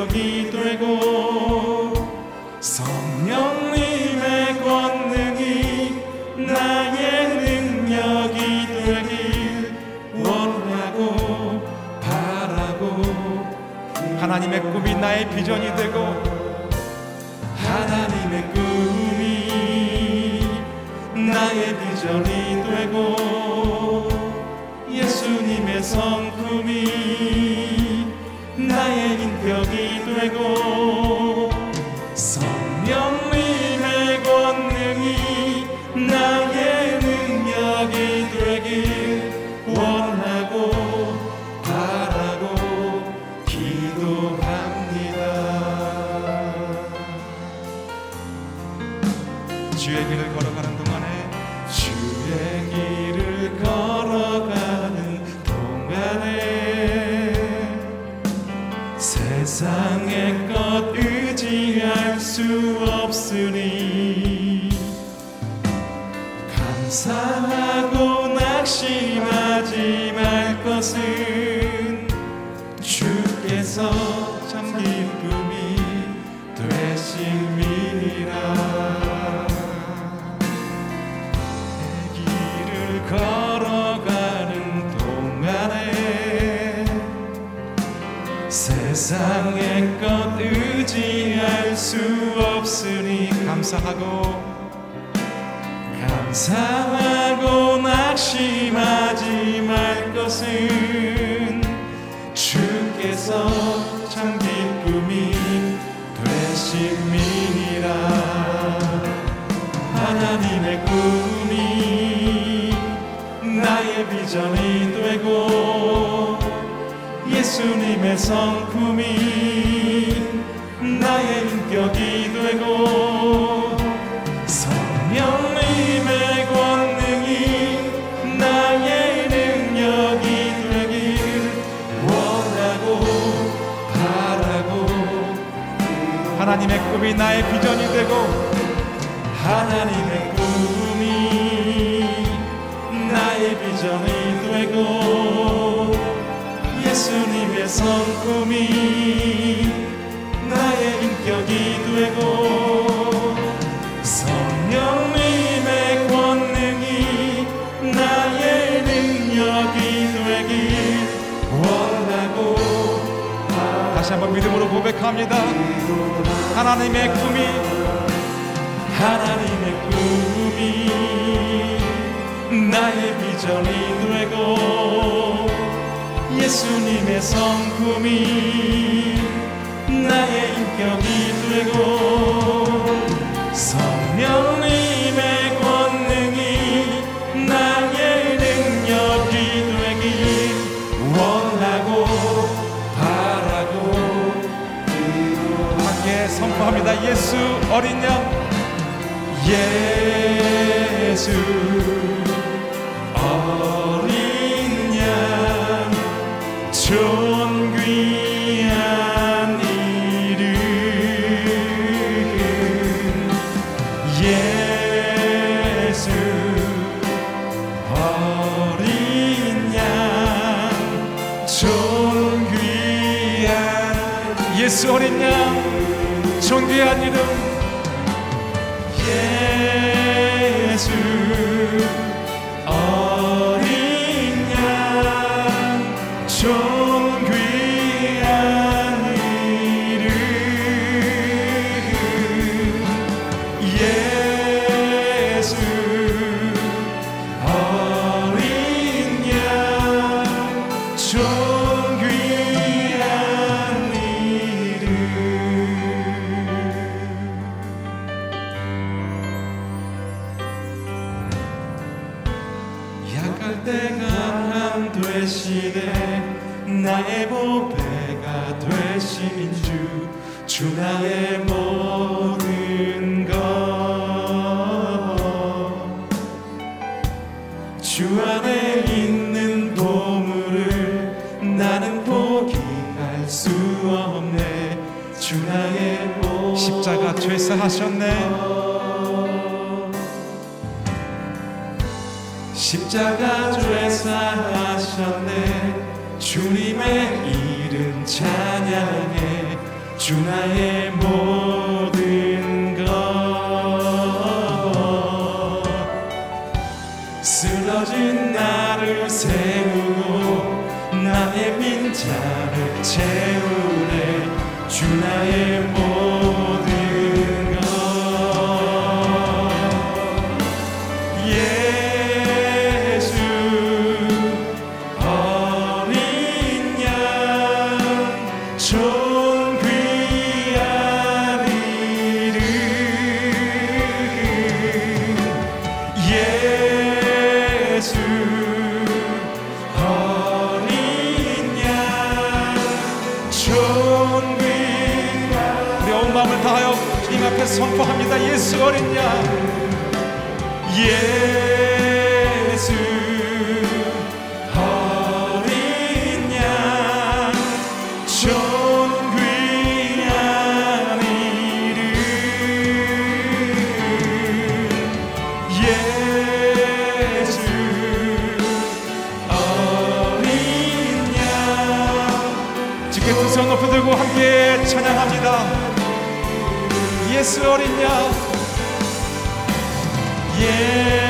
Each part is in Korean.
인격이 되고 성령님의 권능이 나의 능력이 되길 원하고 바라고 하나님의 꿈이 나의 비전이 되고 하나님의 꿈이 나의 비전이 되고 예수님의 성품이 인격이 되고 감사하고 감사하고 낙심하지 말 것은 주께서 참 기쁨이 되심이니라. 하나님의 꿈이 나의 비전이 되고 예수님의 성품이 나의 인격이 되고 꿈이 나의 비전이 되고 하나님의 꿈이 나의 비전이 되고 예수님의 성품이 나의 인격이 되고 믿음으로 고백합니다. 하나님의 꿈이 하나님의 꿈이 나의 비전이 되고 예수님의 성품이 나의 인격이 되고 성령 예수 어린 양 예수 어린 양 존귀한 이름 쓰러진 나를 세우고 나의 빈자를 채우네. 주 나의 모 예수 어린 양. 예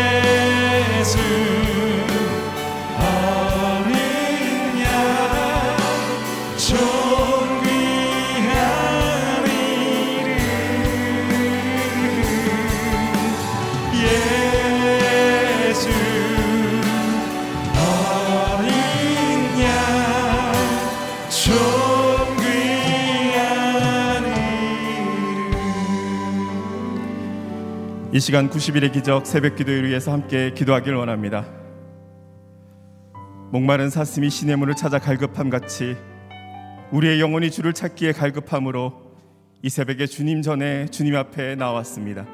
이 시간 90일의 기적 새벽 기도를 위해서 함께 기도하길 원합니다. 목마른 사슴이 신의 문을 찾아 갈급함 같이 우리의 영혼이 주를 찾기에 갈급함으로 이 새벽에 주님 전에 주님 앞에 나왔습니다.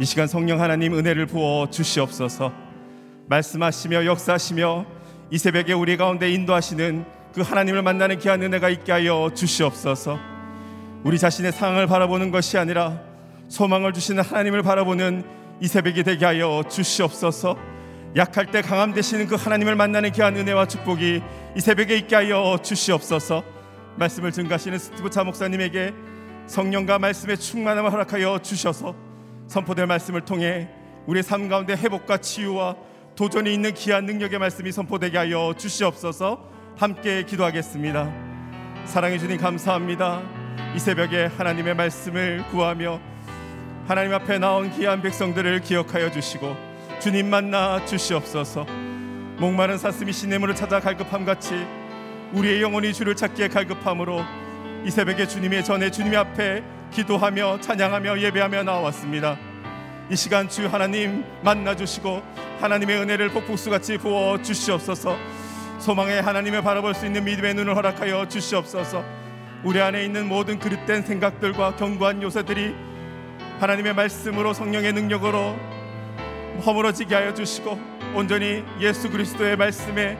이 시간 성령 하나님 은혜를 부어 주시옵소서. 말씀하시며 역사하시며 이 새벽에 우리 가운데 인도하시는 그 하나님을 만나는 귀한 은혜가 있게 하여 주시옵소서. 우리 자신의 상황을 바라보는 것이 아니라 소망을 주시는 하나님을 바라보는 이 새벽이 되게 하여 주시옵소서. 약할 때 강함 되시는 그 하나님을 만나는 귀한 은혜와 축복이 이 새벽에 있게 하여 주시옵소서. 말씀을 증가하시는 스티브 차 목사님에게 성령과 말씀의 충만함을 허락하여 주셔서 선포될 말씀을 통해 우리의 삶 가운데 회복과 치유와 도전이 있는 귀한 능력의 말씀이 선포되게 하여 주시옵소서. 함께 기도하겠습니다. 사랑해 주님 감사합니다. 이 새벽에 하나님의 말씀을 구하며 하나님 앞에 나온 귀한 백성들을 기억하여 주시고 주님 만나 주시옵소서. 목마른 사슴이 시냇물을 찾아 갈급함 같이 우리의 영혼이 주를 찾기에 갈급함으로 이 새벽에 주님의 전에 주님 앞에 기도하며 찬양하며 예배하며 나왔습니다. 이 시간 주 하나님 만나 주시고 하나님의 은혜를 폭풍수같이 부어 주시옵소서. 소망의 하나님을 바라볼 수 있는 믿음의 눈을 허락하여 주시옵소서. 우리 안에 있는 모든 그릇된 생각들과 견고한 요새들이 하나님의 말씀으로 성령의 능력으로 허물어지게 하여 주시고 온전히 예수 그리스도의 말씀에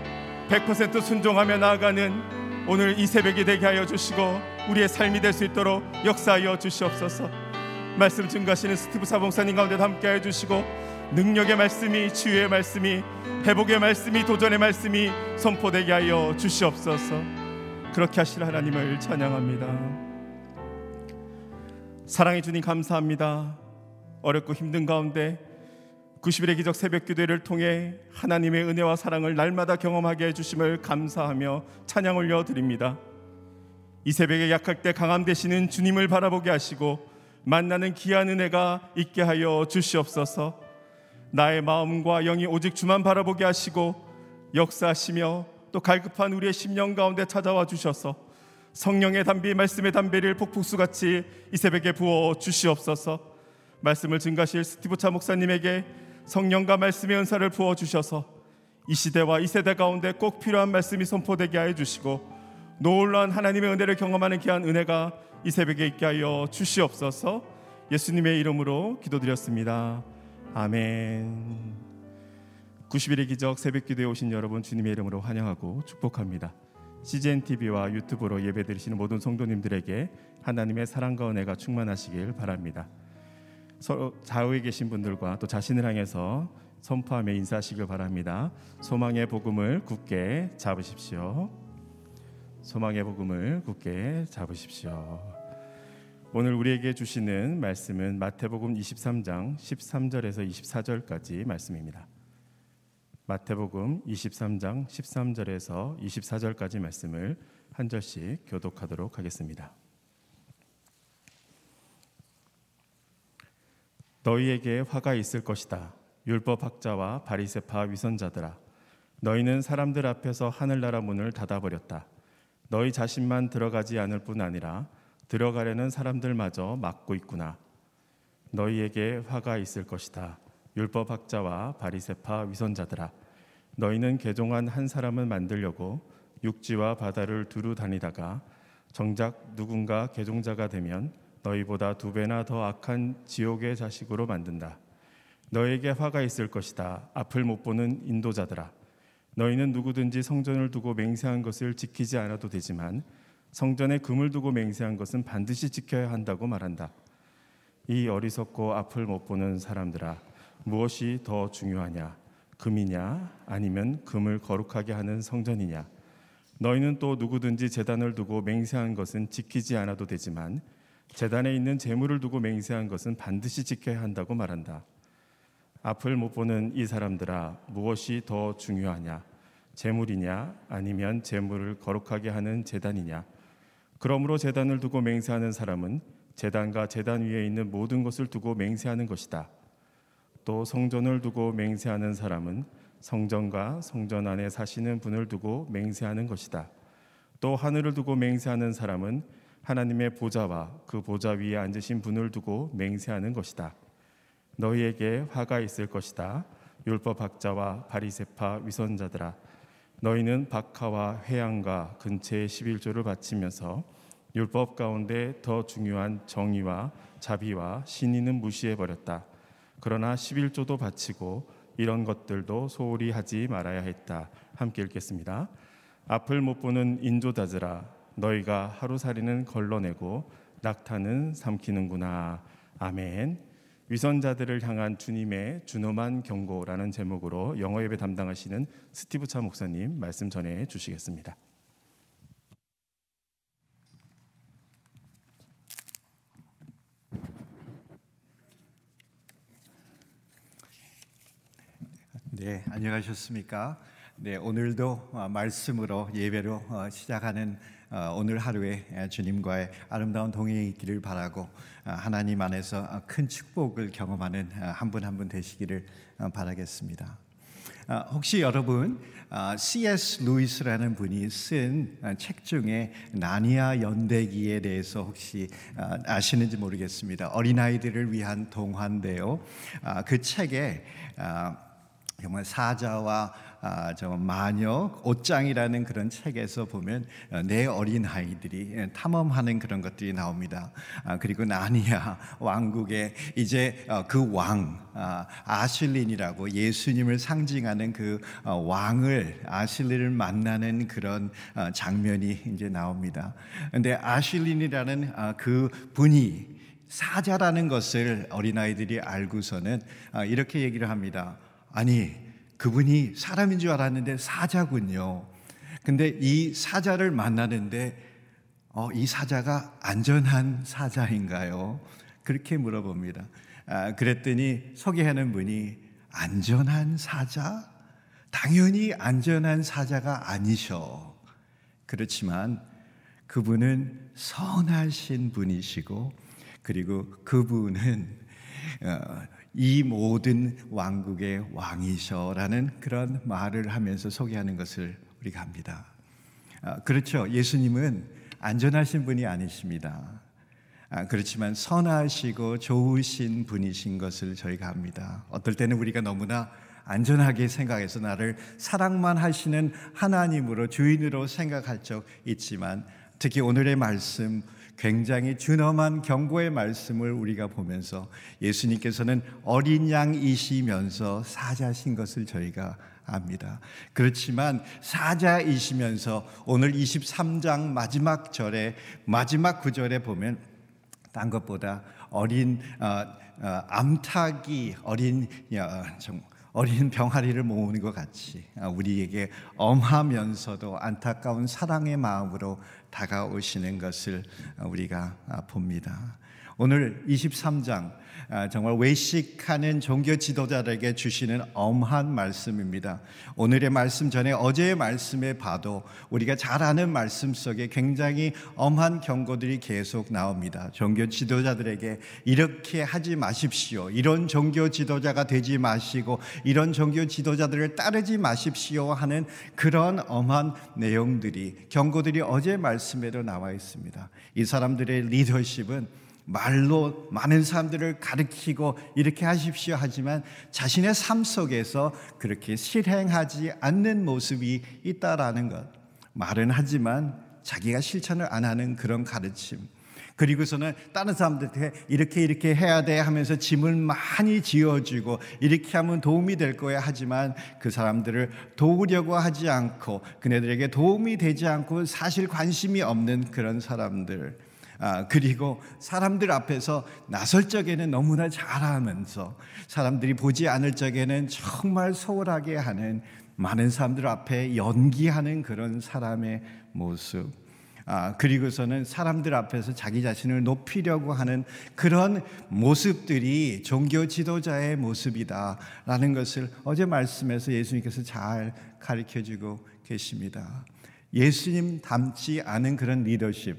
100% 순종하며 나아가는 오늘 이 새벽이 되게 하여 주시고 우리의 삶이 될 수 있도록 역사하여 주시옵소서. 말씀 증가하시는 스티브 사봉사님 가운데 함께 하여 주시고 능력의 말씀이 치유의 말씀이 회복의 말씀이 도전의 말씀이 선포되게 하여 주시옵소서. 그렇게 하실 하나님을 찬양합니다. 사랑해 주님 감사합니다. 어렵고 힘든 가운데 90일의 기적 새벽 기도를 통해 하나님의 은혜와 사랑을 날마다 경험하게 해 주심을 감사하며 찬양 올려 드립니다. 이 새벽에 약할 때 강함 되시는 주님을 바라보게 하시고 만나는 귀한 은혜가 있게 하여 주시옵소서. 나의 마음과 영이 오직 주만 바라보게 하시고 역사하시며 또 갈급한 우리의 심령 가운데 찾아와 주셔서 성령의 담비 말씀의 담비를 폭풍수같이 이 새벽에 부어 주시옵소서. 말씀을 증가실 스티브 차 목사님에게 성령과 말씀의 은사를 부어 주셔서 이 시대와 이 세대 가운데 꼭 필요한 말씀이 선포되게 하여 주시고 놀라운 하나님의 은혜를 경험하는 귀한 은혜가 이 새벽에 있게 하여 주시옵소서. 예수님의 이름으로 기도드렸습니다. 아멘. 90일의 기적 새벽 기도에 오신 여러분 주님의 이름으로 환영하고 축복합니다. CGN TV와 유튜브로 예배드리시는 모든 성도님들에게 하나님의 사랑과 은혜가 충만하시길 바랍니다. 서로 좌우에 계신 분들과 또 자신을 향해서 선포하며 인사하시길 바랍니다. 소망의 복음을 굳게 잡으십시오. 소망의 복음을 굳게 잡으십시오. 오늘 우리에게 주시는 말씀은 마태복음 23장 13절에서 24절까지 말씀입니다. 마태복음 23장 13절에서 24절까지 말씀을 한 절씩 교독하도록 하겠습니다. 너희에게 화가 있을 것이다. 율법 학자와 바리새파 위선자들아 너희는 사람들 앞에서 하늘나라 문을 닫아 버렸다. 너희 자신만 들어가지 않을 뿐 아니라 들어가려는 사람들마저 막고 있구나. 너희에게 화가 있을 것이다. 율법 학자와 바리새파 위선자들아 너희는 개종한 한 사람을 만들려고 육지와 바다를 두루 다니다가 정작 누군가 개종자가 되면 너희보다 두 배나 더 악한 지옥의 자식으로 만든다. 너에게 화가 있을 것이다. 앞을 못 보는 인도자들아. 너희는 누구든지 성전을 두고 맹세한 것을 지키지 않아도 되지만 성전에 금을 두고 맹세한 것은 반드시 지켜야 한다고 말한다. 이 어리석고 앞을 못 보는 사람들아, 무엇이 더 중요하냐? 금이냐 아니면 금을 거룩하게 하는 성전이냐? 너희는 또 누구든지 재단을 두고 맹세한 것은 지키지 않아도 되지만 재단에 있는 재물을 두고 맹세한 것은 반드시 지켜야 한다고 말한다. 앞을 못 보는 이 사람들아 무엇이 더 중요하냐? 재물이냐 아니면 재물을 거룩하게 하는 재단이냐? 그러므로 재단을 두고 맹세하는 사람은 재단과 재단 위에 있는 모든 것을 두고 맹세하는 것이다. 또 성전을 두고 맹세하는 사람은 성전과 성전 안에 사시는 분을 두고 맹세하는 것이다. 또 하늘을 두고 맹세하는 사람은 하나님의 보좌와 그 보좌 위에 앉으신 분을 두고 맹세하는 것이다. 너희에게 화가 있을 것이다. 율법 학자와 바리새파 위선자들아 너희는 박하와 회양과 근처의 11조를 바치면서 율법 가운데 더 중요한 정의와 자비와 신의는 무시해 버렸다. 그러나 11조도 바치고 이런 것들도 소홀히 하지 말아야 했다. 함께 읽겠습니다. 앞을 못 보는 인조자들아 너희가 하루살이는 걸러내고 낙타는 삼키는구나. 아멘. 위선자들을 향한 주님의 준엄한 경고라는 제목으로 영어 예배 담당하시는 스티브 차 목사님 말씀 전해 주시겠습니다. 네, 안녕하셨습니까? 네, 오늘도 어, 말씀으로 예배로 어, 시작하는 어, 오늘 하루에 주님과의 아름다운 동행이 있기를 바라고 하나님 안에서 큰 축복을 경험하는 한분 한 분 되시기를 바라겠습니다. 혹시 여러분 C.S. 루이스라는 분이 쓴 책 중에 나니아 연대기에 대해서 혹시 아시는지 모르겠습니다. 어린아이들을 위한 동화인데요. 그 책에 정말 사자와 아, 저 마녀 옷장이라는 그런 책에서 보면 어, 내 어린 아이들이 예, 탐험하는 그런 것들이 나옵니다. 아, 그리고 나니아 왕국에 이제 어, 그왕 아, 아실린이라고 예수님을 상징하는 그 어, 왕을 아실린을 만나는 그런 어, 장면이 이제 나옵니다. 근데 아실린이라는 아, 그 분이 사자라는 것을 어린아이들이 알고서는 아, 이렇게 얘기를 합니다. 아니, 그분이 사람인 줄 알았는데 사자군요. 근데 이 사자를 만나는데 어, 이 사자가 안전한 사자인가요? 그렇게 물어봅니다. 아, 그랬더니 소개하는 분이 안전한 사자? 당연히 안전한 사자가 아니셔. 그렇지만 그분은 선하신 분이시고 그리고 그분은 어, 이 모든 왕국의 왕이셔라는 그런 말을 하면서 소개하는 것을 우리가 합니다. 아, 그렇죠. 예수님은 안전하신 분이 아니십니다. 아, 그렇지만 선하시고 좋으신 분이신 것을 저희가 합니다. 어떨 때는 우리가 너무나 안전하게 생각해서 나를 사랑만 하시는 하나님으로 주인으로 생각할 적 있지만 특히 오늘의 말씀 굉장히 준엄한 경고의 말씀을 우리가 보면서 예수님께서는 어린 양이시면서 사자신 것을 저희가 압니다. 그렇지만 사자이시면서 오늘 23장 마지막 절에 마지막 구절에 보면 딴 것보다 어린 어, 어, 암탉이 어린 어, 정, 어린 병아리를 모으는 것 같이 아, 우리에게 엄하면서도 안타까운 사랑의 마음으로 다가오시는 것을 우리가 봅니다. 오늘 23장 아, 정말 외식하는 종교 지도자들에게 주시는 엄한 말씀입니다. 오늘의 말씀 전에 어제의 말씀에 봐도 우리가 잘 아는 말씀 속에 굉장히 엄한 경고들이 계속 나옵니다. 종교 지도자들에게 이렇게 하지 마십시오. 이런 종교 지도자가 되지 마시고 이런 종교 지도자들을 따르지 마십시오 하는 그런 엄한 내용들이 경고들이 어제 말씀에도 나와 있습니다. 이 사람들의 리더십은 말로 많은 사람들을 가르치고 이렇게 하십시오 하지만 자신의 삶 속에서 그렇게 실행하지 않는 모습이 있다라는 것. 말은 하지만 자기가 실천을 안 하는 그런 가르침. 그리고서는 다른 사람들한테 이렇게 이렇게 해야 돼 하면서 짐을 많이 지어주고 이렇게 하면 도움이 될 거야 하지만 그 사람들을 도우려고 하지 않고 그네들에게 도움이 되지 않고 사실 관심이 없는 그런 사람들. 아, 그리고 사람들 앞에서 나설 적에는 너무나 잘하면서 사람들이 보지 않을 적에는 정말 소홀하게 하는 많은 사람들 앞에 연기하는 그런 사람의 모습. 아, 그리고서는 사람들 앞에서 자기 자신을 높이려고 하는 그런 모습들이 종교 지도자의 모습이다라는 것을 어제 말씀에서 예수님께서 잘 가르쳐 주고 계십니다. 예수님 닮지 않은 그런 리더십,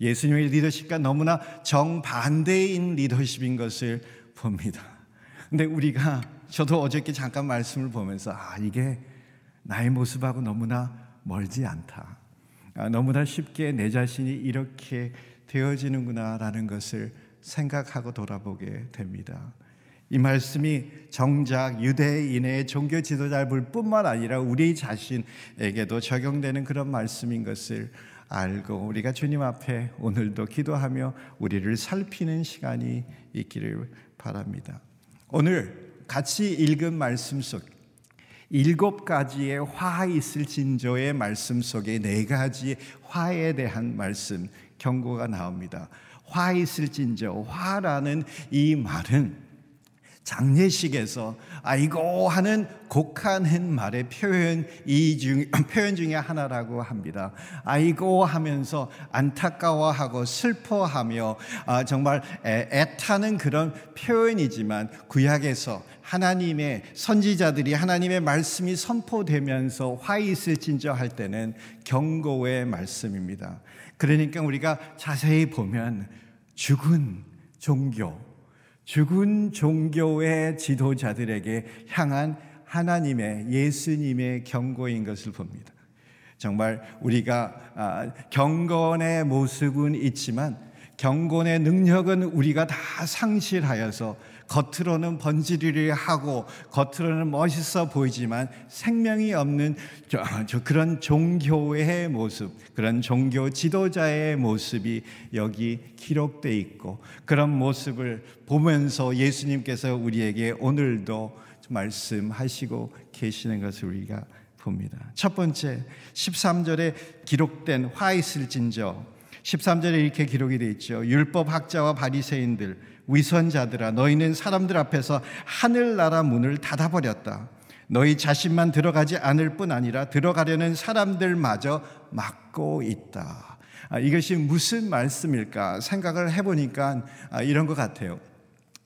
예수님의 리더십과 너무나 정반대인 리더십인 것을 봅니다. 근데 우리가 저도 어저께 잠깐 말씀을 보면서 아, 이게 나의 모습하고 너무나 멀지 않다. 아, 너무나 쉽게 내 자신이 이렇게 되어지는구나라는 것을 생각하고 돌아보게 됩니다. 이 말씀이 정작 유대인의 종교 지도자들 뿐만 아니라 우리 자신에게도 적용되는 그런 말씀인 것을 알고 우리가 주님 앞에 오늘도 기도하며 우리를 살피는 시간이 있기를 바랍니다. 오늘 같이 읽은 말씀 속 일곱 가지의 화 있을 진저의 말씀 속에 네 가지 화에 대한 말씀 경고가 나옵니다. 화 있을 진저 화라는 이 말은 장례식에서 아이고 하는 곡한 말의 표현 이 중, 표현 중에 하나라고 합니다. 아이고 하면서 안타까워하고 슬퍼하며 아, 정말 애, 애타는 그런 표현이지만 구약에서 하나님의 선지자들이 하나님의 말씀이 선포되면서 화 있을 진저 할 때는 경고의 말씀입니다. 그러니까 우리가 자세히 보면 죽은 종교 죽은 종교의 지도자들에게 향한 하나님의 예수님의 경고인 것을 봅니다. 정말 우리가 아, 경건의 모습은 있지만 경건의 능력은 우리가 다 상실하여서 겉으로는 번지르르 하고 겉으로는 멋있어 보이지만 생명이 없는 저, 저 그런 종교의 모습, 그런 종교 지도자의 모습이 여기 기록돼 있고 그런 모습을 보면서 예수님께서 우리에게 오늘도 말씀하시고 계시는 것을 우리가 봅니다. 첫 번째 13절에 기록된 화 있을진저 13절에 이렇게 기록이 되어 있죠. 율법 학자와 바리새인들 위선자들아 너희는 사람들 앞에서 하늘나라 문을 닫아버렸다. 너희 자신만 들어가지 않을 뿐 아니라 들어가려는 사람들마저 막고 있다. 아, 이것이 무슨 말씀일까 생각을 해보니까 아, 이런 것 같아요.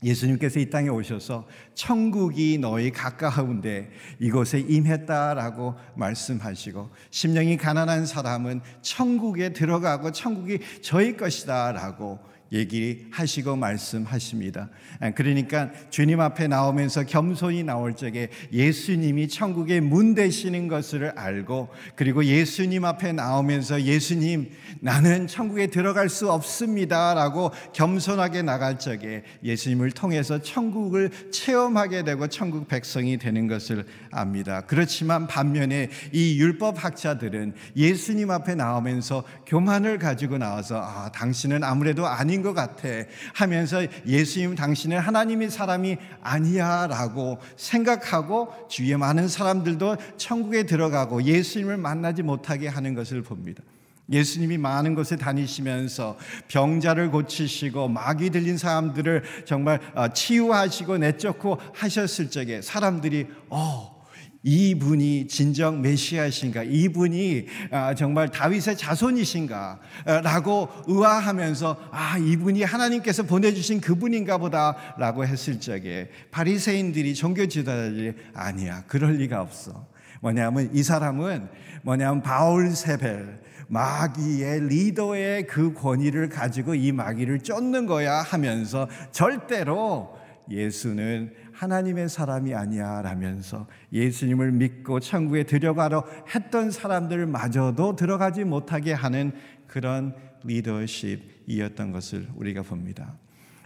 예수님께서 이 땅에 오셔서 천국이 너희 가까운데 이곳에 임했다라고 말씀하시고 심령이 가난한 사람은 천국에 들어가고 천국이 저희 것이다라고 얘기하시고 말씀하십니다. 아, 그러니까 주님 앞에 나오면서 겸손히 나올 적에 예수님이 천국의 문 되시는 것을 알고 그리고 예수님 앞에 나오면서 예수님 나는 천국에 들어갈 수 없습니다라고 겸손하게 나갈 적에 예수님을 통해서 천국을 체험하게 되고 천국 백성이 되는 것을 압니다. 그렇지만 반면에 이 율법 학자들은 예수님 앞에 나오면서 교만을 가지고 나와서 아, 당신은 아무래도 아닌 아닌 것 같아 하면서 예수님 당신은 하나님의 사람이 아니야 라고 생각하고 주위에 많은 사람들도 천국에 들어가고 예수님을 만나지 못하게 하는 것을 봅니다. 예수님이 많은 곳에 다니시면서 병자를 고치시고 마귀 들린 사람들을 정말 어, 치유하시고 내쫓고 하셨을 적에 사람들이 어 이분이 진정 메시아이신가? 이분이 아, 정말 다윗의 자손이신가? 라고 의아하면서 아, 이분이 하나님께서 보내주신 그분인가 보다 라고 했을 적에 바리새인들이 종교 지도자들이 아니야. 그럴 리가 없어. 뭐냐면 이 사람은 뭐냐면 바울 세벨 마귀의 리더의 그 권위를 가지고 이 마귀를 쫓는 거야 하면서 절대로 예수는 하나님의 사람이 아니야 라면서 예수님을 믿고 천국에 들어가려 했던 사람들마저도 들어가지 못하게 하는 그런 리더십이었던 것을 우리가 봅니다.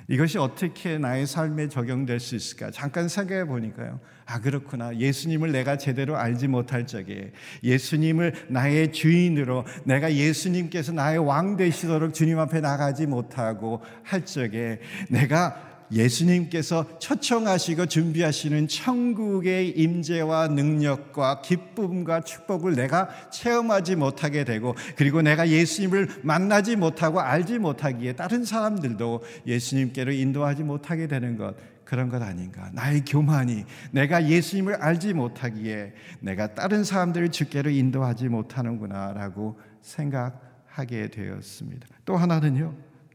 이것이 어떻게 나의 삶에 적용될 수 있을까? 잠깐 생각해 보니까요. 아, 그렇구나. 예수님을 내가 제대로 알지 못할 적에 예수님을 나의 주인으로 내가 예수님께서 나의 왕 되시도록 주님 앞에 나가지 못하고 할 적에 내가 예수님께서 초청하시고 준비하시는 천국의 임재와 능력과 기쁨과 축복을 내가 체험하지 못하게 되고 그리고 내가 예수님을 만나지 못하고 알지 못하기에 다른 사람들도 예수님께로 인도하지 못하게 되는 것 그런 것 아닌가. 나의 교만이 내가 예수님을 알지 못하기에 내가 다른 사람들을 주께로 인도하지 못하는구나라고 생각하게 되었습니다. 또 하나는요.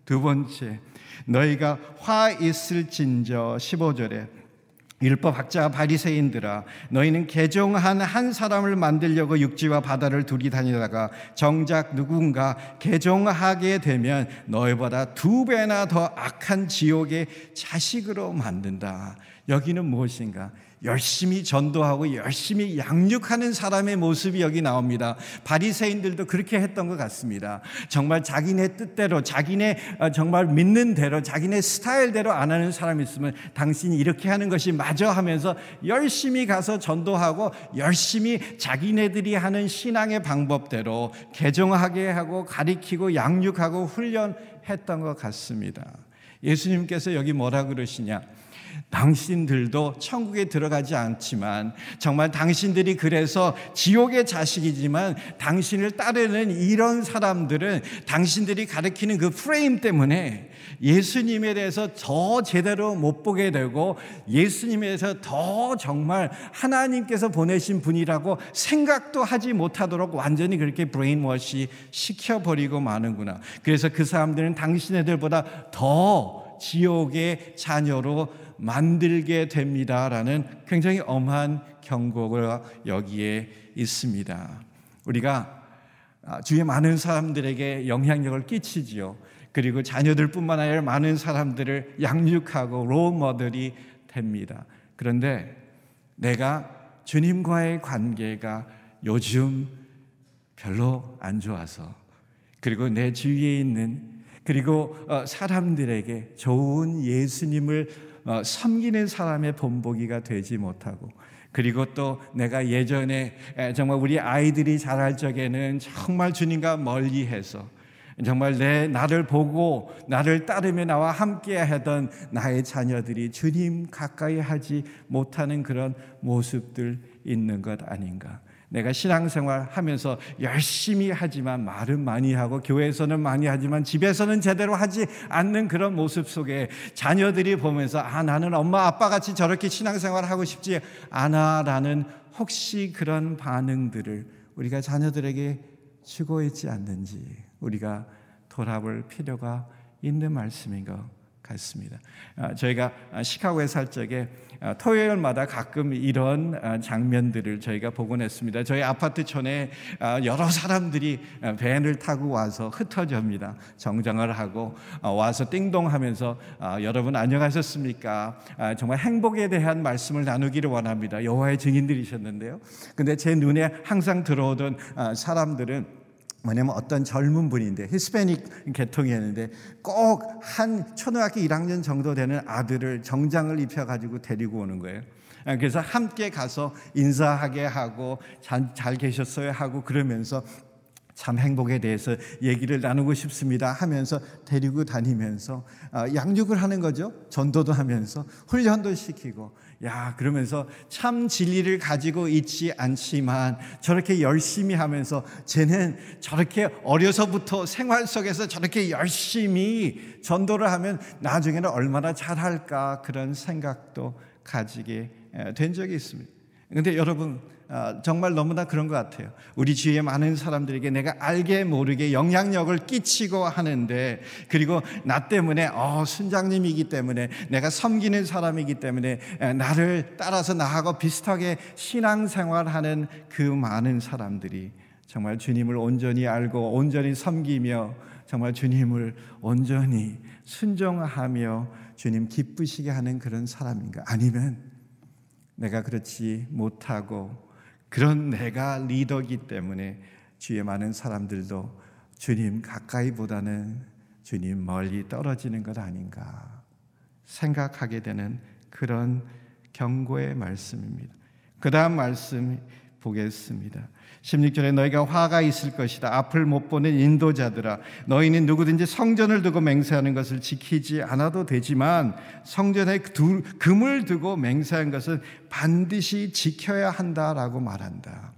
두 번째 너희가 화 있을진저 15절에 율법 학자 바리새인들아 너희는 개종한 한 사람을 만들려고 육지와 바다를 둘이 다니다가 정작 누군가 개종하게 되면 너희보다 두 배나 더 악한 지옥의 자식으로 만든다. 여기는 무엇인가? 열심히 전도하고 열심히 양육하는 사람의 모습이 여기 나옵니다. 바리새인들도 그렇게 했던 것 같습니다. 정말 자기네 뜻대로 자기네 어, 정말 믿는 대로 자기네 스타일대로 안 하는 사람이 있으면 당신이 이렇게 하는 것이 맞아 하면서 열심히 가서 전도하고 열심히 자기네들이 하는 신앙의 방법대로 개정하게 하고 가리키고 양육하고 훈련했던 것 같습니다. 예수님께서 여기 뭐라 그러시냐? 당신들도 천국에 들어가지 않지만 정말 당신들이 그래서 지옥의 자식이지만 당신을 따르는 이런 사람들은 당신들이 가르치는 그 프레임 때문에 예수님에 대해서 더 제대로 못 보게 되고 예수님에 대해서 더 정말 하나님께서 보내신 분이라고 생각도 하지 못하도록 완전히 그렇게 brainwash 시켜버리고 마는구나. 그래서 그 사람들은 당신네들보다 더 지옥의 자녀로 만들게 됩니다라는 굉장히 엄한 경고가 여기에 있습니다. 우리가 아, 주위에 많은 사람들에게 영향력을 끼치지요. 그리고 자녀들뿐만 아니라 많은 사람들을 양육하고 로모델이 됩니다. 그런데 내가 주님과의 관계가 요즘 별로 안 좋아서 그리고 내 주위에 있는 그리고 어, 사람들에게 좋은 예수님을 어, 섬기는 사람의 본보기가 되지 못하고 그리고 또 내가 예전에 정말 우리 아이들이 자랄 적에는 정말 주님과 멀리해서 정말 내 나를 보고 나를 따르며 나와 함께 하던 나의 자녀들이 주님 가까이 하지 못하는 그런 모습들 있는 것 아닌가. 내가 신앙생활 하면서 열심히 하지만 말은 많이 하고 교회에서는 많이 하지만 집에서는 제대로 하지 않는 그런 모습 속에 자녀들이 보면서 아 나는 엄마 아빠 같이 저렇게 신앙생활 하고 싶지 않아라는 혹시 그런 반응들을 우리가 자녀들에게 주고 있지 않는지 우리가 돌아볼 필요가 있는 말씀인 것 같습니다. 아, 저희가 시카고에 살 적에 아, 토요일마다 가끔 이런 아, 장면들을 저희가 보곤 했습니다. 저희 아파트촌에 여러 사람들이 밴을 타고 와서 흩어집니다. 정장을 하고 와서 띵동하면서 여러분 안녕하셨습니까? 정말 행복에 대한 말씀을 나누기를 원합니다. 여호와의 증인들이셨는데요. 근데 제 눈에 항상 들어오던 사람들은 뭐냐면 어떤 젊은 분인데 히스패닉 계통이었는데 꼭 한 초등학교 1학년 정도 되는 아들을 정장을 입혀 가지고 데리고 오는 거예요. 아, 그래서 함께 가서 인사하게 하고 잘, 잘 계셨어요 하고 그러면서 참 행복에 대해서 얘기를 나누고 싶습니다 하면서 데리고 다니면서 아, 양육을 하는 거죠. 전도도 하면서 훈련도 시키고 야, 그러면서 참 진리를 가지고 있지 않지만 저렇게 열심히 하면서 쟤는 저렇게 어려서부터 생활 속에서 저렇게 열심히 전도를 하면 나중에는 얼마나 잘할까 그런 생각도 가지게 된 적이 있습니다. 근데 여러분, 아, 정말 너무나 그런 것 같아요. 우리 주위에 많은 사람들에게 내가 알게 모르게 영향력을 끼치고 하는데 그리고 나 때문에 어, 순장님이기 때문에 내가 섬기는 사람이기 때문에 나를 따라서 나하고 비슷하게 신앙생활하는 그 많은 사람들이 정말 주님을 온전히 알고 온전히 섬기며 정말 주님을 온전히 순종하며 주님 기쁘시게 하는 그런 사람인가? 아니면 내가 그렇지 못하고 그런 내가 리더기 때문에 주위에 많은 사람들도 주님 가까이보다는 주님 멀리 떨어지는 것 아닌가 생각하게 되는 그런 경고의 말씀입니다. 그 다음 말씀 보겠습니다. 16절에 너희가 화가 있을 것이다. 앞을 못 보는 인도자들아. 너희는 누구든지 성전을 두고 맹세하는 것을 지키지 않아도 되지만 성전에 금을 두고 맹세한 것은 반드시 지켜야 한다라고 말한다.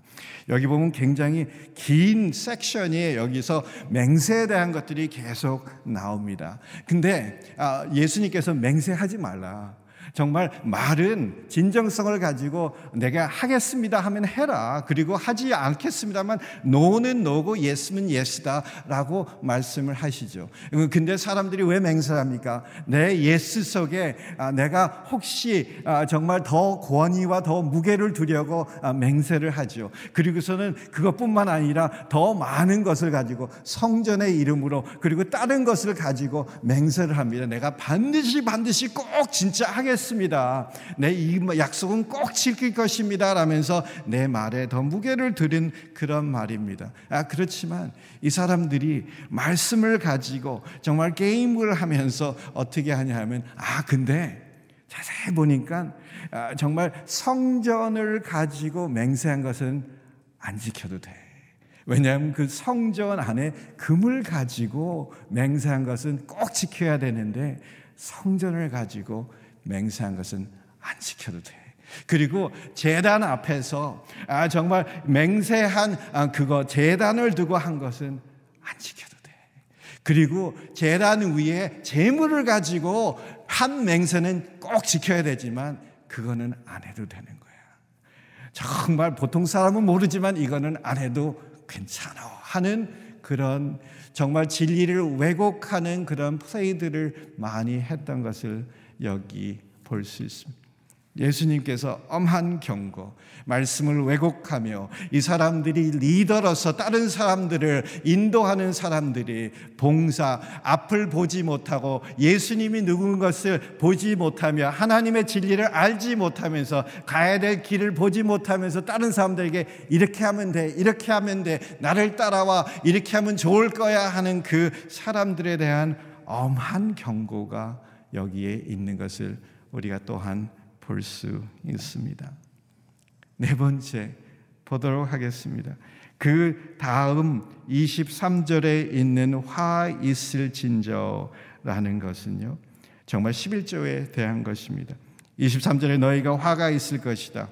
여기 보면 굉장히 긴 섹션이 여기서 맹세에 대한 것들이 계속 나옵니다. 근데 아, 예수님께서 맹세하지 말라. 정말 말은 진정성을 가지고 내가 하겠습니다 하면 해라. 그리고 하지 않겠습니다만 노는 노고 예스는 예스다라고 말씀을 하시죠. 근데 사람들이 왜 맹세합니까? 내 yes 속에 아, 내가 혹시 아, 정말 더 권위와 더 무게를 두려고 아, 맹세를 하죠. 그리고서는 그것뿐만 아니라 더 많은 것을 가지고 성전의 이름으로 그리고 다른 것을 가지고 맹세를 합니다. 내가 반드시 반드시 꼭 진짜 하겠습니다. 하겠습니다. 내 이 약속은 꼭 지킬 것입니다. 라면서 내 말에 더 무게를 들인 그런 말입니다. 아, 그렇지만 이 사람들이 말씀을 가지고 정말 게임을 하면서 어떻게 하냐 하면, 아, 근데 자세히 보니까 아, 정말 성전을 가지고 맹세한 것은 안 지켜도 돼. 왜냐하면 그 성전 안에 금을 가지고 맹세한 것은 꼭 지켜야 되는데 성전을 가지고 맹세한 것은 안 지켜도 돼. 그리고 재단 앞에서 아 정말 맹세한 아, 그거 재단을 두고 한 것은 안 지켜도 돼. 그리고 재단 위에 재물을 가지고 한 맹세는 꼭 지켜야 되지만 그거는 안 해도 되는 거야. 정말 보통 사람은 모르지만 이거는 안 해도 괜찮아 하는 그런 정말 진리를 왜곡하는 그런 플레이들을 많이 했던 것을 여기 볼 수 있습니다. 예수님께서 엄한 경고, 말씀을 왜곡하며 이 사람들이 리더로서 다른 사람들을 인도하는 사람들이 봉사, 앞을 보지 못하고 예수님이 누군 것을 보지 못하며 하나님의 진리를 알지 못하면서 가야 될 길을 보지 못하면서 다른 사람들에게 이렇게 하면 돼, 이렇게 하면 돼, 나를 따라와, 이렇게 하면 좋을 거야 하는 그 사람들에 대한 엄한 경고가 여기에 있는 것을 우리가 또한 볼 수 있습니다. 네 번째 보도록 하겠습니다. 그 다음 23절에 있는 화 있을 진저라는 것은요. 정말 11조에 대한 것입니다. 23절에 너희가 화가 있을 것이다.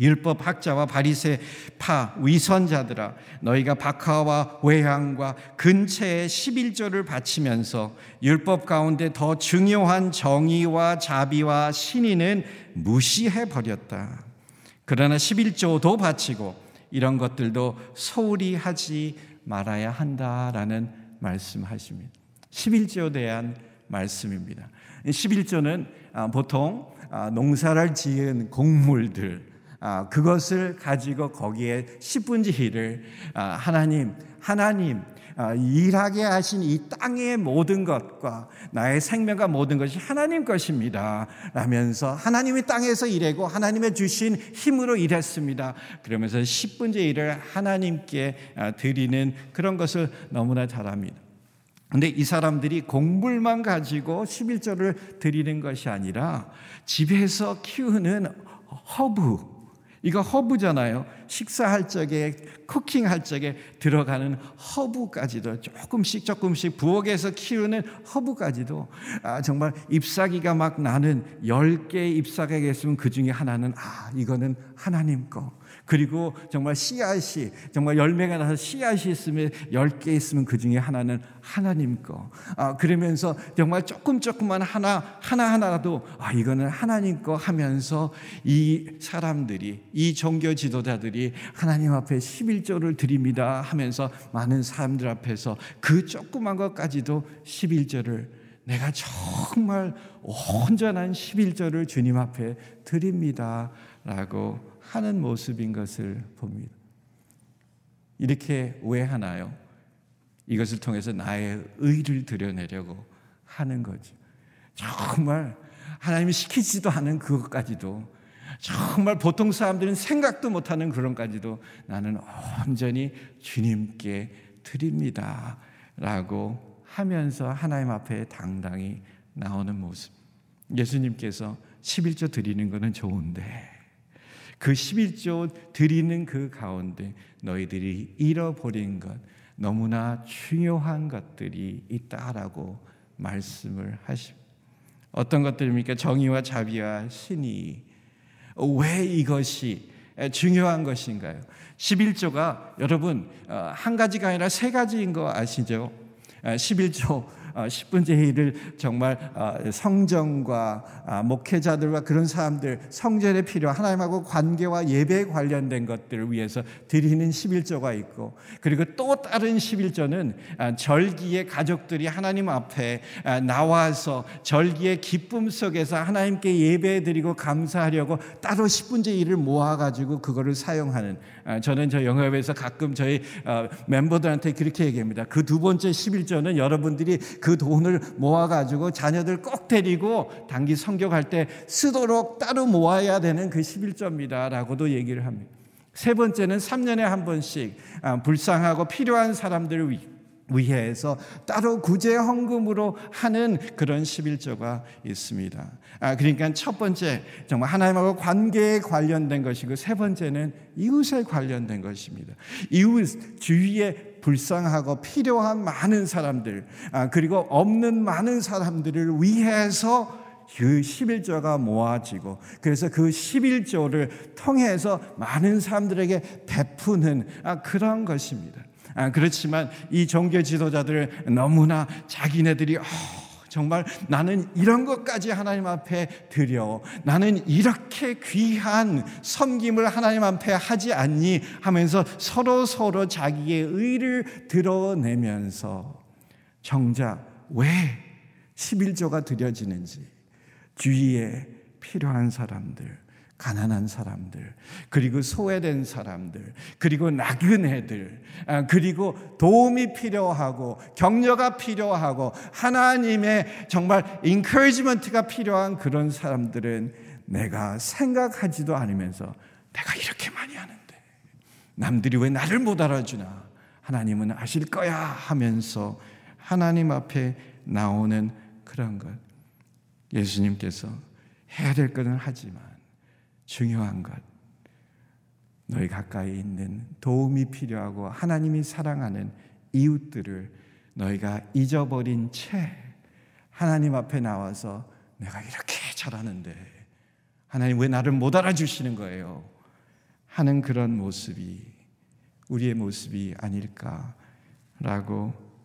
율법 학자와 바리새 파 위선자들아 너희가 박하와 외향과 근처에 11조를 바치면서 율법 가운데 더 중요한 정의와 자비와 신의는 무시해 버렸다. 그러나 11조도 바치고 이런 것들도 소홀히 하지 말아야 한다라는 말씀하십니다. 11조에 대한 말씀입니다. 11조는 아, 보통 아, 농사를 지은 곡물들 아, 그것을 가지고 거기에 10분의 1을 하나님 하나님 일하게 하신 이 땅의 모든 것과 나의 생명과 모든 것이 하나님 것입니다. 라면서 하나님이 땅에서 일하고 하나님의 주신 힘으로 일했습니다. 그러면서 10분의 1을 하나님께 드리는 그런 것을 너무나 잘합니다. 근데 이 사람들이 곡물만 가지고 11조를 드리는 것이 아니라 집에서 키우는 허브, 이거 허브잖아요. 식사할 적에, cooking할 적에 들어가는 허브까지도 조금씩 조금씩 부엌에서 키우는 허브까지도 아, 정말 잎사귀가 막 나는 10개의 잎사귀가 있으면 그 중에 하나는 아, 이거는 하나님 거. 그리고 정말 씨앗이 정말 열매가 나서 씨앗이 있으면 열 개 있으면 그 중에 하나는 하나님 거. 아, 그러면서 정말 조금 조금만 하나 하나 하나라도 아 이거는 하나님 거 하면서 이 사람들이 이 종교 지도자들이 하나님 앞에 11조를 드립니다 하면서 많은 사람들 앞에서 그 조그만 것까지도 11조를 내가 정말 온전한 11조를 주님 앞에 드립니다 라고 하는 모습인 것을 봅니다. 이렇게 왜 하나요? 이것을 통해서 나의 의를 드러내려고 하는 거죠. 정말 하나님이 시키지도 않은 그것까지도 정말 보통 사람들은 생각도 못하는 그런까지도 나는 온전히 주님께 드립니다. 라고 하면서 하나님 앞에 당당히 나오는 모습. 예수님께서 11조 드리는 것은 좋은데 그 11조 드리는 그 가운데 너희들이 잃어버린 것 너무나 중요한 것들이 있다라고 말씀을 하십니다. 어떤 것들입니까? 정의와 자비와 신이 왜 이것이 중요한 것인가요? 11조가 여러분 어, 한 가지가 아니라 세 가지인 거 아시죠? 11조 10분째 일을 정말 어, 성정과 아, 목회자들과 그런 사람들 성전에 필요한 하나님하고 관계와 예배에 관련된 것들을 위해서 드리는 11조가 있고 그리고 또 다른 11조는 아, 절기의 가족들이 하나님 앞에 아, 나와서 절기의 기쁨 속에서 하나님께 예배 드리고 감사하려고 따로 10분째 일을 모아가지고 그거를 사용하는 저는 저 영업에서 가끔 저희 어, 멤버들한테 그렇게 얘기합니다. 그 두 번째 11조는 여러분들이 그 돈을 모아가지고 자녀들 꼭 데리고 단기 성격할 때 쓰도록 따로 모아야 되는 그 11조입니다. 라고도 얘기를 합니다. 세 번째는 3년에 한 번씩 아, 불쌍하고 필요한 사람들을 위 위해서 따로 구제 헌금으로 하는 그런 11조가 있습니다. 아, 그러니까 첫 번째 정말 하나님하고 관계에 관련된 것이고 세 번째는 이웃에 관련된 것입니다. 이웃 주위에 불쌍하고 필요한 많은 사람들 아, 그리고 없는 많은 사람들을 위해서 그 11조가 모아지고 그래서 그 11조를 통해서 많은 사람들에게 베푸는 아, 그런 것입니다. 아, 그렇지만 이 종교 지도자들 너무나 자기네들이 어, 정말 나는 이런 것까지 하나님 앞에 드려. 나는 이렇게 귀한 섬김을 하나님 앞에 하지 않니 하면서 서로 서로 자기의 의를 드러내면서 정작 왜 11조가 드려지는지 주위에 필요한 사람들 가난한 사람들, 그리고 소외된 사람들, 그리고 나그네들, 아, 그리고 도움이 필요하고 격려가 필요하고 하나님의 정말 인커리지먼트가 필요한 그런 사람들은 내가 생각하지도 않으면서 내가 이렇게 많이 하는데 남들이 왜 나를 못 알아주나? 하나님은 아실 거야 하면서 하나님 앞에 나오는 그런 것. 예수님께서 해야 될 것은 하지만 중요한 것. 너희 가까이 있는 도움이 필요하고 하나님이 사랑하는 이웃들을 너희가 잊어버린 채 하나님 앞에 나와서 내가 이렇게 잘하는데 하나님 왜 나를 못 알아주시는 거예요? 하는 그런 모습이 우리의 모습이 아닐까라고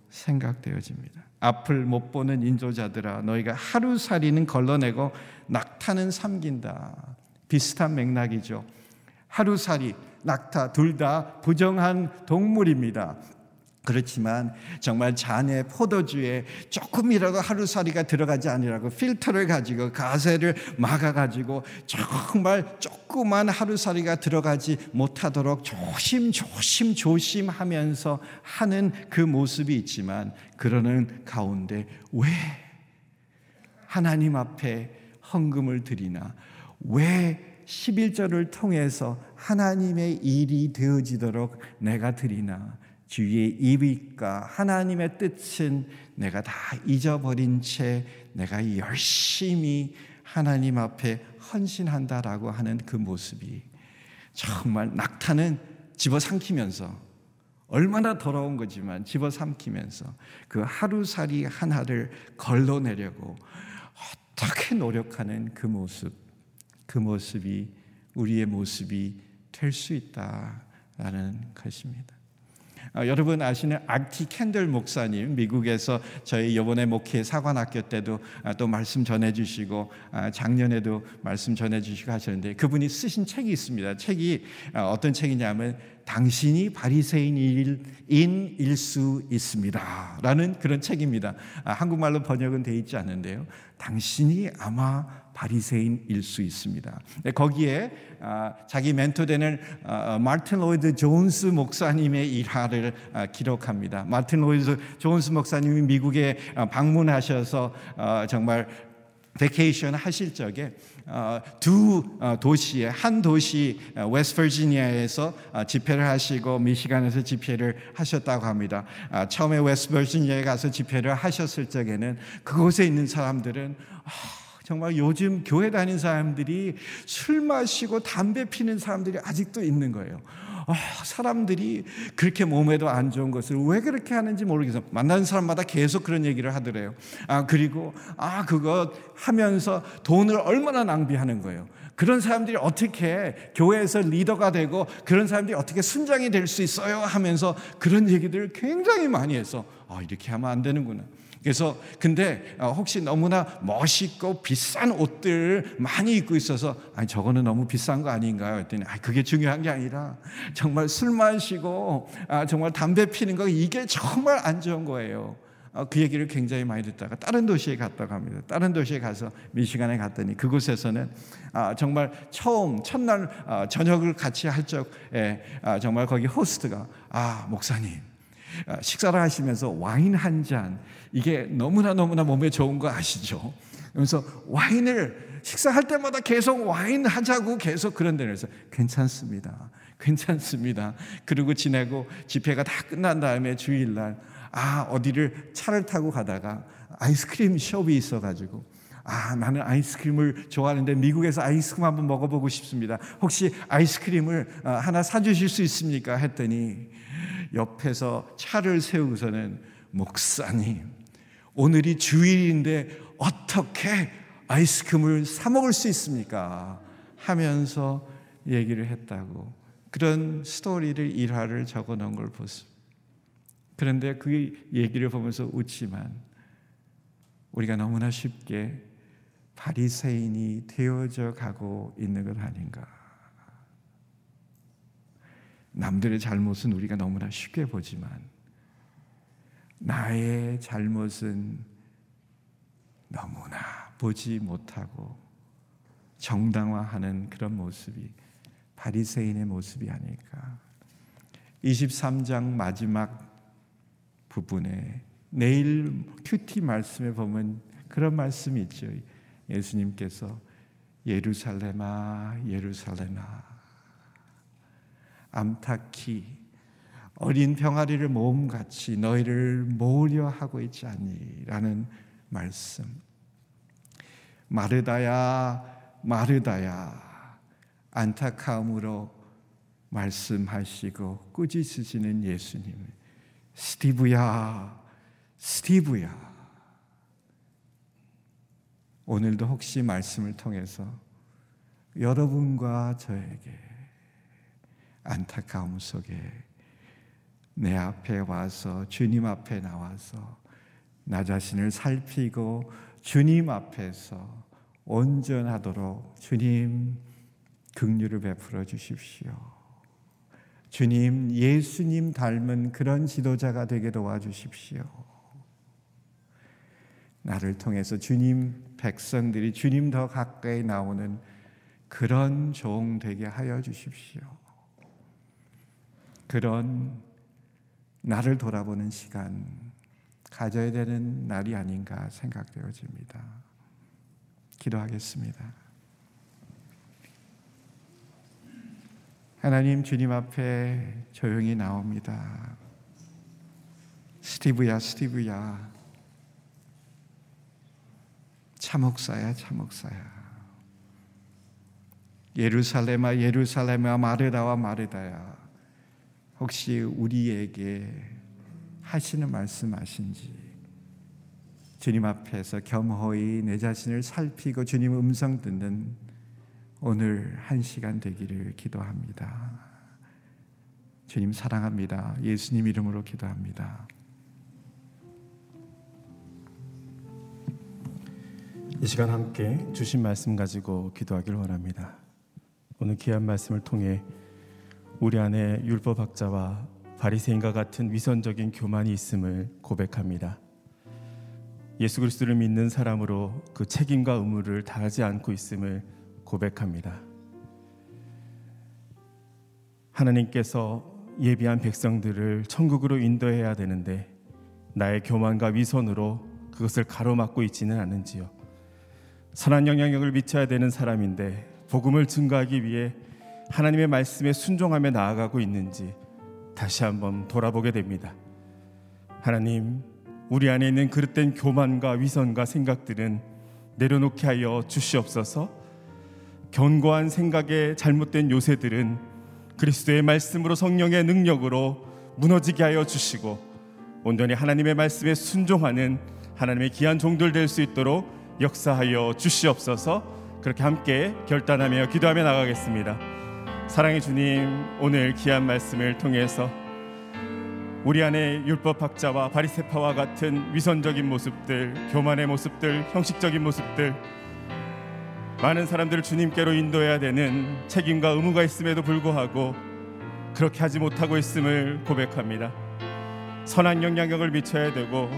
생각되어집니다. 앞을 못 보는 인조자들아 너희가 하루살이는 걸러내고 낙타는 삼긴다. 비슷한 맥락이죠. 하루살이, 낙타 둘 다 부정한 동물입니다. 그렇지만 정말 잔에 포도주에 조금이라도 하루살이가 들어가지 아니라고 필터를 가지고 가세를 막아 가지고 정말 조그만 하루살이가 들어가지 못하도록 조심 조심 조심하면서 하는 그 모습이 있지만 그러는 가운데 왜 하나님 앞에 헌금을 드리나 왜 11절을 통해서 하나님의 일이 되어지도록 내가 드리나? 주의 입과 하나님의 뜻은 내가 다 잊어버린 채 내가 열심히 하나님 앞에 헌신한다라고 하는 그 모습이 정말 낙타는 집어삼키면서 얼마나 더러운 거지만 집어삼키면서 그 하루살이 하나를 걸러내려고 어떻게 노력하는 그 모습, 그 모습이 우리의 모습이 될 수 있다라는 것입니다. 어, 여러분 아시는 아티 캔들 목사님 미국에서 저희 이번에 목회 사관학교 때도 아, 또 말씀 전해주시고 아, 작년에도 말씀 전해주시고 하셨는데 그분이 쓰신 책이 있습니다. 책이 아, 어떤 책이냐면 당신이 바리새인일 수 있습니다라는 그런 책입니다. 한국말로 번역은 돼 있지 않는데요. 당신이 아마 바리새인일 수 있습니다. 거기에 아, 자기 멘토 되는 아, 어, 마틴 로이드 존스 목사님의 일화를 아, 기록합니다. 마틴 로이드 존스 목사님이 미국에 방문하셔서 어, 정말 vacation 하실 적에 두 어, 도시에 한 도시 웨스트버지니아에서 집회를 하시고 미시간에서 집회를 하셨다고 합니다. 처음에 웨스트버지니아에 가서 집회를 하셨을 적에는 그곳에 있는 사람들은 정말 요즘 교회 다니는 사람들이 술 마시고 담배 피는 사람들이 아직도 있는 거예요. 어, 사람들이 그렇게 몸에도 안 좋은 것을 왜 그렇게 하는지 모르겠어. 만나는 사람마다 계속 그런 얘기를 하더래요. 아, 그리고, 아, 그거 하면서 돈을 얼마나 낭비하는 거예요. 그런 사람들이 어떻게 교회에서 리더가 되고 그런 사람들이 어떻게 순장이 될 수 있어요 하면서 그런 얘기들을 굉장히 많이 해서 아, 이렇게 하면 안 되는구나. 그래서 근데 어, 혹시 너무나 멋있고 비싼 옷들 많이 입고 있어서 아니 저거는 너무 비싼 거 아닌가요? 했더니 아 그게 중요한 게 아니라 정말 술 마시고 아, 정말 담배 피는 거 이게 정말 안 좋은 거예요. 어, 그 얘기를 굉장히 많이 듣다가 다른 도시에 갔다고 합니다. 다른 도시에 가서 미시간에 갔더니 그곳에서는 아, 정말 처음 첫날 아, 저녁을 같이 할 적에 정말 거기 호스트가 아 목사님 식사를 하시면서 와인 한 잔 이게 너무나 너무나 몸에 좋은 거 아시죠? 그래서 와인을 식사할 때마다 계속 와인 하자고 계속 그런 데서 괜찮습니다. 괜찮습니다. 그리고 지내고 집회가 다 끝난 다음에 주일날 아 어디를 차를 타고 가다가 아이스크림 숍이 있어가지고 아 나는 아이스크림을 좋아하는데 미국에서 아이스크림 한번 먹어보고 싶습니다. 혹시 아이스크림을 어, 하나 사주실 수 있습니까? 했더니 옆에서 차를 세우고서는 목사님 오늘이 주일인데 어떻게 아이스크림을 사 먹을 수 있습니까? 하면서 얘기를 했다고 그런 스토리를 일화를 적어 놓은 걸 보습니다. 그런데 그 얘기를 보면서 웃지만 우리가 너무나 쉽게 바리새인이 되어져 가고 있는 것 아닌가? 남들의 잘못은 우리가 너무나 쉽게 보지만 나의 잘못은 너무나 보지 못하고 정당화하는 그런 모습이 바리새인의 모습이 아닐까. 23장 마지막 부분에 내일 큐티 말씀에 보면 그런 말씀이 있죠. 예수님께서 예루살렘아 예루살렘아 암탉히 어린 병아리를 모음같이 너희를 모으려 하고 있지 않니라는 말씀. 마르다야 마르다야 안타까움으로 말씀하시고 꾸짖으시는 예수님. 스티브야 스티브야 오늘도 혹시 말씀을 통해서 여러분과 저에게 안타까움 속에 내 앞에 와서 주님 앞에 나와서 나 자신을 살피고 주님 앞에서 온전하도록 주님 긍휼을 베풀어 주십시오. 주님, 예수님 닮은 그런 지도자가 되게 도와주십시오. 나를 통해서 주님 백성들이 주님 더 가까이 나오는 그런 종 되게 하여 주십시오. 그런 나를 돌아보는 시간 가져야 되는 날이 아닌가 생각되어집니다. 기도하겠습니다. 하나님 주님 앞에 조용히 나옵니다. 스티브야, 스티브야. 참목사야, 참목사야. 예루살렘아, 예루살렘아, 마르다와 마르다야. 혹시 우리에게 하시는 말씀하신지 주님 앞에서 겸허히 내 자신을 살피고 주님 음성 듣는 오늘 한 시간 되기를 기도합니다. 주님 사랑합니다. 예수님 이름으로 기도합니다. 이 시간 함께 주신 말씀 가지고 기도하길 원합니다. 오늘 귀한 말씀을 통해 우리 안에 율법학자와 바리새인과 같은 위선적인 교만이 있음을 고백합니다. 예수 그리스도를 믿는 사람으로 그 책임과 의무를 다하지 않고 있음을 고백합니다. 하나님께서 예비한 백성들을 천국으로 인도해야 되는데 나의 교만과 위선으로 그것을 가로막고 있지는 않은지요. 선한 영향력을 미쳐야 되는 사람인데 복음을 증거하기 위해 하나님의 말씀에 순종하며 나아가고 있는지 다시 한번 돌아보게 됩니다. 하나님, 우리 안에 있는 그릇된 교만과 위선과 생각들은 내려놓게 하여 주시옵소서. 견고한 생각에 잘못된 요새들은 그리스도의 말씀으로 성령의 능력으로 무너지게 하여 주시고 온전히 하나님의 말씀에 순종하는 하나님의 귀한 종들 될 수 있도록 역사하여 주시옵소서. 그렇게 함께 결단하며 기도하며 나가겠습니다. 사랑의 주님, 오늘 귀한 말씀을 통해서 우리 안에 율법 학자와 바리새파와 같은 위선적인 모습들, 교만의 모습들, 형식적인 모습들 많은 사람들을 주님께로 인도해야 되는 책임과 의무가 있음에도 불구하고 그렇게 하지 못하고 있음을 고백합니다. 선한 영향력을 미쳐야 되고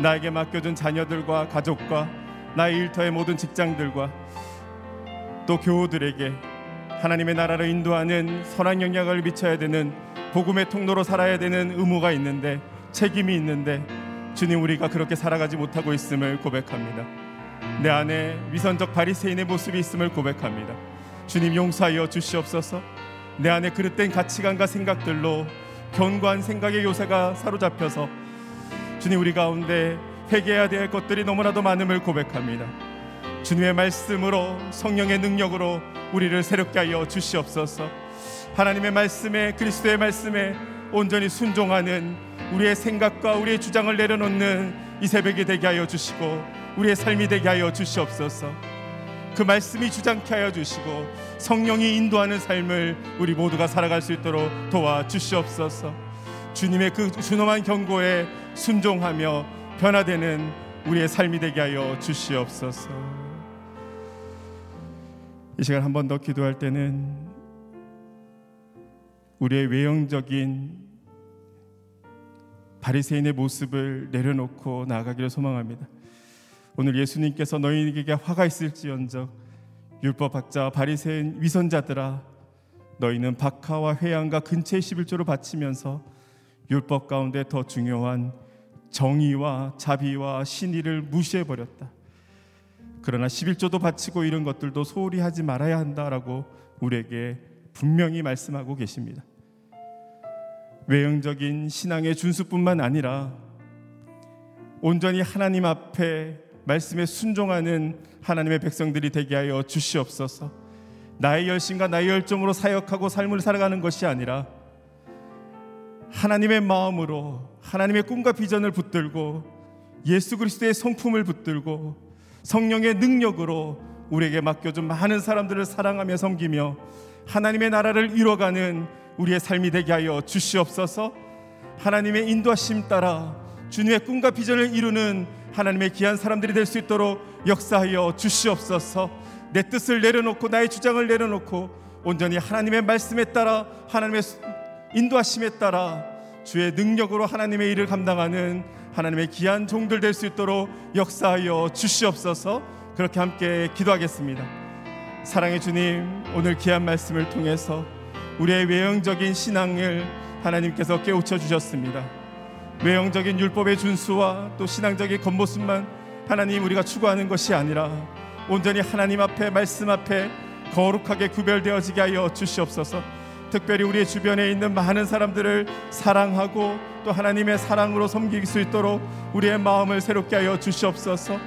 나에게 맡겨준 자녀들과 가족과 나의 일터의 모든 직장들과 또 교우들에게 하나님의 나라를 인도하는 선한 영향을 미쳐야 되는 복음의 통로로 살아야 되는 의무가 있는데 책임이 있는데 주님 우리가 그렇게 살아가지 못하고 있음을 고백합니다. 내 안에 위선적 바리새인의 모습이 있음을 고백합니다. 주님 용서하여 주시옵소서. 내 안에 그릇된 가치관과 생각들로 견고한 생각의 요새가 사로잡혀서 주님 우리 가운데 회개해야 될 것들이 너무나도 많음을 고백합니다. 주님의 말씀으로 성령의 능력으로 우리를 새롭게 하여 주시옵소서. 하나님의 말씀에 그리스도의 말씀에 온전히 순종하는 우리의 생각과 우리의 주장을 내려놓는 이 새벽이 되게 하여 주시고 우리의 삶이 되게 하여 주시옵소서. 그 말씀이 주장케 하여 주시고 성령이 인도하는 삶을 우리 모두가 살아갈 수 있도록 도와 주시옵소서. 주님의 그 준엄한 경고에 순종하며 변화되는 우리의 삶이 되게 하여 주시옵소서. 이 시간 한 번 더 기도할 때는 우리의 외형적인 바리새인의 모습을 내려놓고 나아가기를 소망합니다. 오늘 예수님께서 너희에게 화가 있을지언정 율법학자 바리새인 위선자들아 너희는 박하와 회양과 근처의 11조를 바치면서 율법 가운데 더 중요한 정의와 자비와 신의를 무시해 버렸다. 그러나 11조도 바치고 이런 것들도 소홀히 하지 말아야 한다라고 우리에게 분명히 말씀하고 계십니다. 외형적인 신앙의 준수뿐만 아니라 온전히 하나님 앞에 말씀에 순종하는 하나님의 백성들이 되게 하여 주시옵소서. 나의 열심과 나의 열정으로 사역하고 삶을 살아가는 것이 아니라 하나님의 마음으로 하나님의 꿈과 비전을 붙들고 예수 그리스도의 성품을 붙들고 성령의 능력으로 우리에게 맡겨준 많은 사람들을 사랑하며 섬기며 하나님의 나라를 이뤄가는 우리의 삶이 되게 하여 주시옵소서. 하나님의 인도하심 따라 주님의 꿈과 비전을 이루는 하나님의 귀한 사람들이 될 수 있도록 역사하여 주시옵소서. 내 뜻을 내려놓고 나의 주장을 내려놓고 온전히 하나님의 말씀에 따라 하나님의 인도하심에 따라 주의 능력으로 하나님의 일을 감당하는 하나님의 귀한 종들 될 수 있도록 역사하여 주시옵소서 그렇게 함께 기도하겠습니다. 사랑의 주님, 오늘 귀한 말씀을 통해서 우리의 외형적인 신앙을 하나님께서 깨우쳐 주셨습니다. 외형적인 율법의 준수와 또 신앙적인 겉모습만 하나님 우리가 추구하는 것이 아니라 온전히 하나님 앞에 말씀 앞에 거룩하게 구별되어지게 하여 주시옵소서. 특별히 우리 주변에 있는 많은 사람들을 사랑하고 또 하나님의 사랑으로 섬길 수 있도록 우리의 마음을 새롭게 하여 주시옵소서.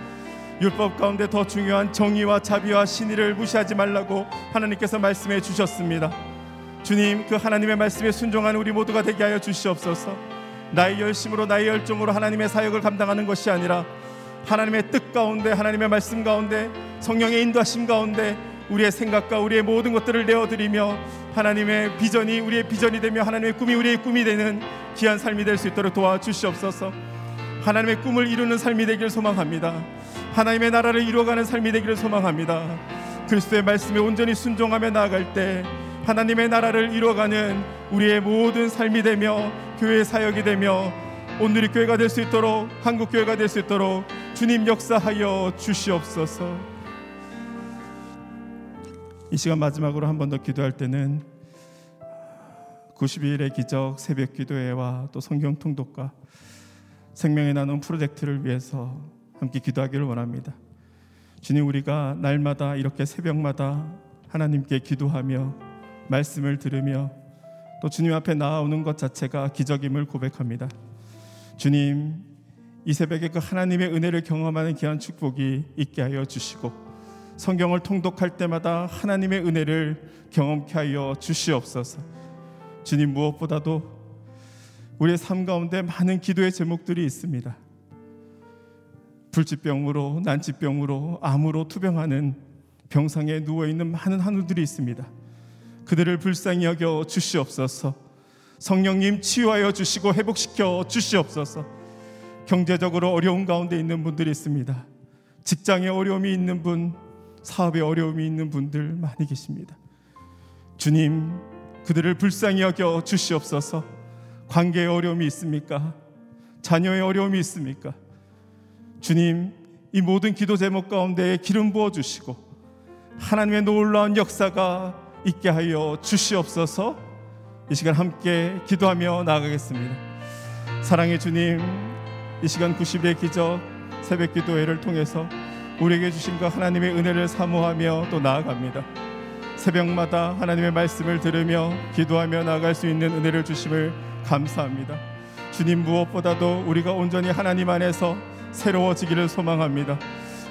율법 가운데 더 중요한 정의와 자비와 신의를 무시하지 말라고 하나님께서 말씀해 주셨습니다. 주님, 그 하나님의 말씀에 순종하는 우리 모두가 되게 하여 주시옵소서. 나의 열심으로 나의 열정으로 하나님의 사역을 감당하는 것이 아니라 하나님의 뜻 가운데 하나님의 말씀 가운데 성령의 인도하심 가운데 우리의 생각과 우리의 모든 것들을 내어드리며 하나님의 비전이 우리의 비전이 되며 하나님의 꿈이 우리의 꿈이 되는 귀한 삶이 될 수 있도록 도와주시옵소서. 하나님의 꿈을 이루는 삶이 되기를 소망합니다. 하나님의 나라를 이루어가는 삶이 되기를 소망합니다. 그리스도의 말씀에 온전히 순종하며 나아갈 때 하나님의 나라를 이루어가는 우리의 모든 삶이 되며 교회 사역이 되며 온누리 교회가 될 수 있도록 한국 교회가 될 수 있도록 주님 역사하여 주시옵소서. 이 시간 마지막으로 한 번 더 기도할 때는 92일의 기적 새벽 기도회와 또 성경 통독과 생명의 나눔 프로젝트를 위해서 함께 기도하기를 원합니다. 주님 우리가 날마다 이렇게 새벽마다 하나님께 기도하며 말씀을 들으며 또 주님 앞에 나아오는 것 자체가 기적임을 고백합니다. 주님 이 새벽에 그 하나님의 은혜를 경험하는 귀한 축복이 있게 하여 주시고 성경을 통독할 때마다 하나님의 은혜를 경험케 하여 주시옵소서. 주님 무엇보다도 우리의 삶 가운데 많은 기도의 제목들이 있습니다. 불치병으로 난치병으로 암으로 투병하는 병상에 누워 있는 많은 한우들이 있습니다. 그들을 불쌍히 여겨 주시옵소서. 성령님 치유하여 주시고 회복시켜 주시옵소서. 경제적으로 어려운 가운데 있는 분들이 있습니다. 직장에 어려움이 있는 분, 사업에 어려움이 있는 분들 많이 계십니다. 주님, 그들을 불쌍히 여겨 주시옵소서. 관계에 어려움이 있습니까? 자녀의 어려움이 있습니까? 주님, 이 모든 기도 제목 가운데 기름 부어 주시고 하나님의 놀라운 역사가 있게 하여 주시옵소서. 이 시간 함께 기도하며 나아가겠습니다. 사랑의 주님, 이 시간 90의 기적 새벽 기도회를 통해서 우리에게 주신 그 하나님의 은혜를 사모하며 또 나아갑니다. 새벽마다 하나님의 말씀을 들으며 기도하며 나아갈 수 있는 은혜를 주심을 감사합니다. 주님 무엇보다도 우리가 온전히 하나님 안에서 새로워지기를 소망합니다.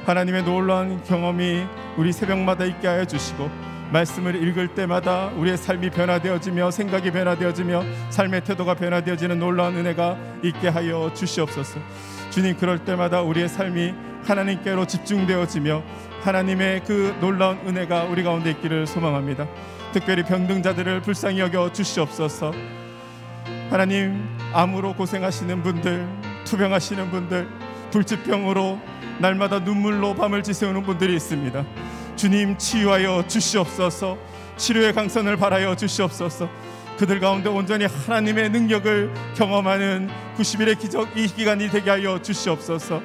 하나님의 놀라운 경험이 우리 새벽마다 있게 하여 주시고 말씀을 읽을 때마다 우리의 삶이 변화되어지며 생각이 변화되어지며 삶의 태도가 변화되어지는 놀라운 은혜가 있게 하여 주시옵소서. 주님 그럴 때마다 우리의 삶이 하나님께로 집중되어지며 하나님의 그 놀라운 은혜가 우리 가운데 있기를 소망합니다. 특별히 병등자들을 불쌍히 여겨 주시옵소서. 하나님 암으로 고생하시는 분들, 투병하시는 분들, 불치병으로 날마다 눈물로 밤을 지새우는 분들이 있습니다. 주님 치유하여 주시옵소서. 치료의 강선을 바라여 주시옵소서. 그들 가운데 온전히 하나님의 능력을 경험하는 90일의 기적 이 기간이 되게 하여 주시옵소서.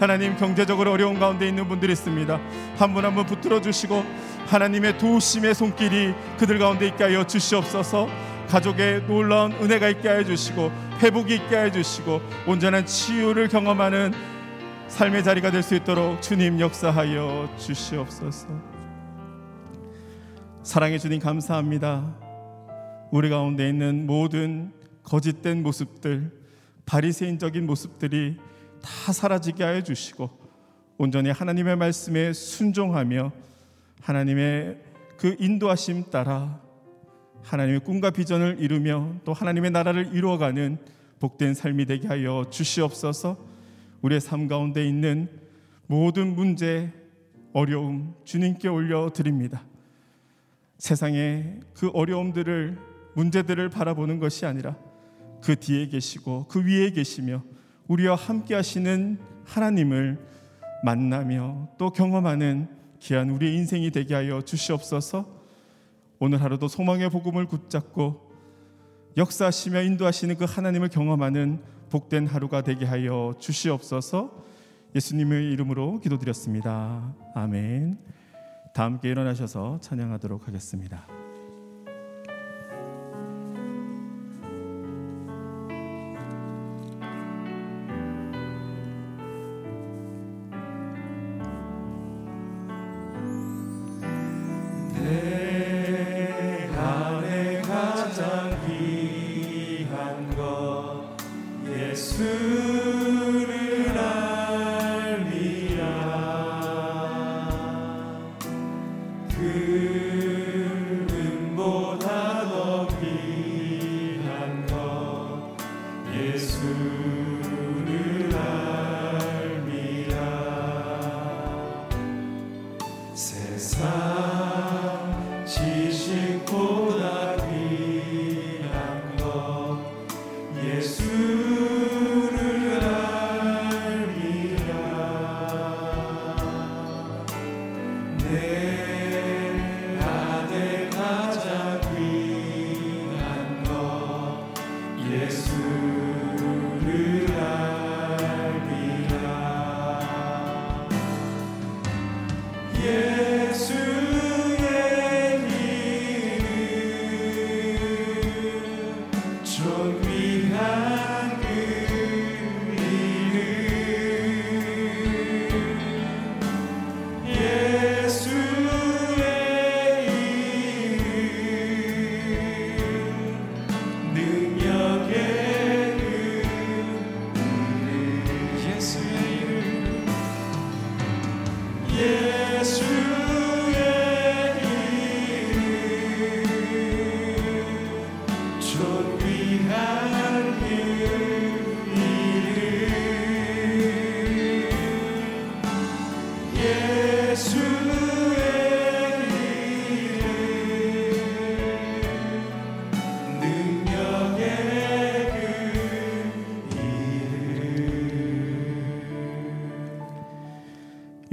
하나님 경제적으로 어려운 가운데 있는 분들이 있습니다. 한 분 한 분 붙들어 주시고 하나님의 도우심의 손길이 그들 가운데 있게 하여 주시옵소서. 가족의 놀라운 은혜가 있게 하여 주시고 회복이 있게 하여 주시고 온전한 치유를 경험하는 삶의 자리가 될 수 있도록 주님 역사하여 주시옵소서. 사랑의 주님 감사합니다. 우리 가운데 있는 모든 거짓된 모습들, 바리새인적인 모습들이 다 사라지게 하여 주시고 온전히 하나님의 말씀에 순종하며 하나님의 그 인도하심 따라 하나님의 꿈과 비전을 이루며 또 하나님의 나라를 이루어가는 복된 삶이 되게 하여 주시옵소서. 우리의 삶 가운데 있는 모든 문제, 어려움 주님께 올려 드립니다. 세상의 그 어려움들을 문제들을 바라보는 것이 아니라 그 뒤에 계시고 그 위에 계시며 우리와 함께 하시는 하나님을 만나며 또 경험하는 귀한 우리의 인생이 되게 하여 주시옵소서. 오늘 하루도 소망의 복음을 붙잡고 역사하시며 인도하시는 그 하나님을 경험하는 복된 하루가 되게 하여 주시옵소서. 예수님의 이름으로 기도드렸습니다. 아멘. 다 함께 일어나셔서 찬양하도록 하겠습니다.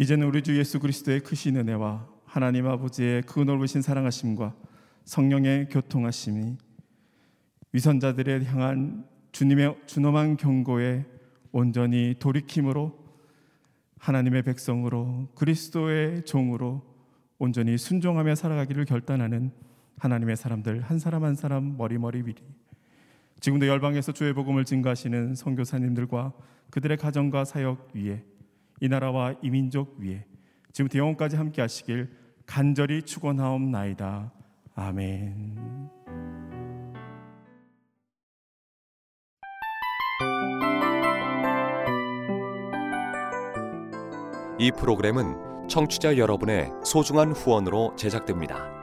이제는 우리 주 예수 그리스도의 크신 은혜와 하나님 아버지의 그 넓으신 사랑하심과 성령의 교통하심이 위선자들에 향한 주님의 준엄한 경고에 온전히 돌이킴으로 하나님의 백성으로 그리스도의 종으로 온전히 순종하며 살아가기를 결단하는 하나님의 사람들 한 사람 한 사람 머리머리 위리. 지금도 열방에서 주의 복음을 증거하시는 선교사님들과 그들의 가정과 사역 위에 이 나라와 이 민족 위에 지금부터 영원까지 함께 하시길 간절히 축원하옵나이다. 아멘. 이 프로그램은 청취자 여러분의 소중한 후원으로 제작됩니다.